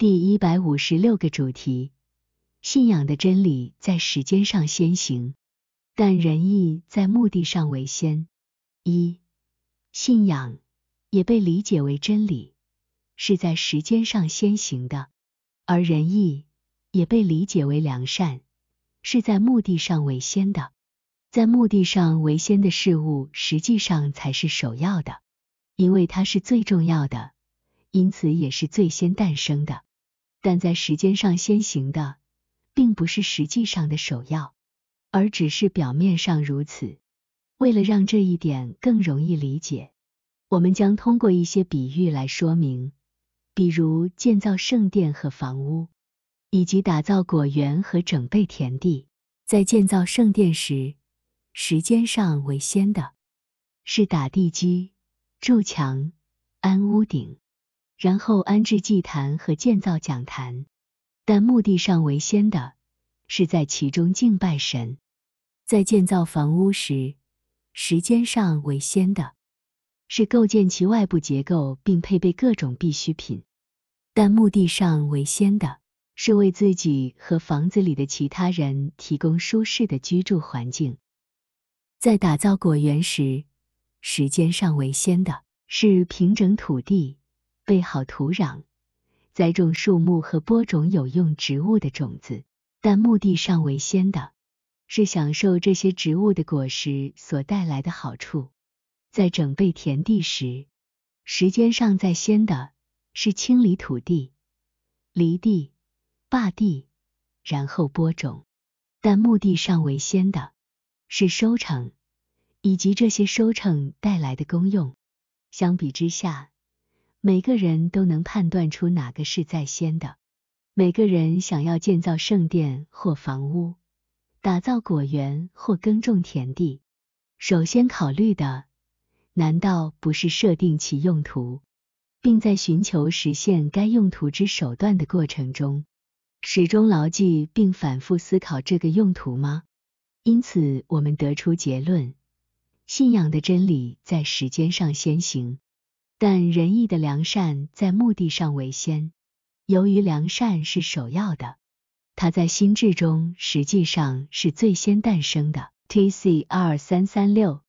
第一百五十六个主题：信仰的真理在时间上先行，但仁义在目的上为先。一、信仰也被理解为真理，是在时间上先行的；而仁义也被理解为良善，是在目的上为先的。在目的上为先的事物，实际上才是首要的，因为它是最重要的，因此也是最先诞生的。但在时间上先行的，并不是实际上的首要，而只是表面上如此。为了让这一点更容易理解，我们将通过一些比喻来说明，比如建造圣殿和房屋，以及打造果园和整备田地。在建造圣殿时，时间上为先的，是打地基、筑墙、安屋顶。然后安置祭坛和建造讲坛，但目的上为先的，是在其中敬拜神。在建造房屋时，时间上为先的，是构建其外部结构并配备各种必需品。但目的上为先的，是为自己和房子里的其他人提供舒适的居住环境。在打造果园时，时间上为先的，是平整土地。备好土壤，栽种树木和播种有用植物的种子，但目的上为先的，是享受这些植物的果实所带来的好处。在整备田地时，时间上在先的，是清理土地、犁地、耙地，然后播种，但目的上为先的，是收成以及这些收成带来的功用。相比之下。每个人都能判断出哪个是在先的。每个人想要建造圣殿或房屋，打造果园或耕种田地，首先考虑的，难道不是设定其用途，并在寻求实现该用途之手段的过程中，始终牢记并反复思考这个用途吗？因此，我们得出结论：信仰的真理在时间上先行。但仁义的良善在目的上为先，由于良善是首要的，它在心智中实际上是最先诞生的。T C 二三三六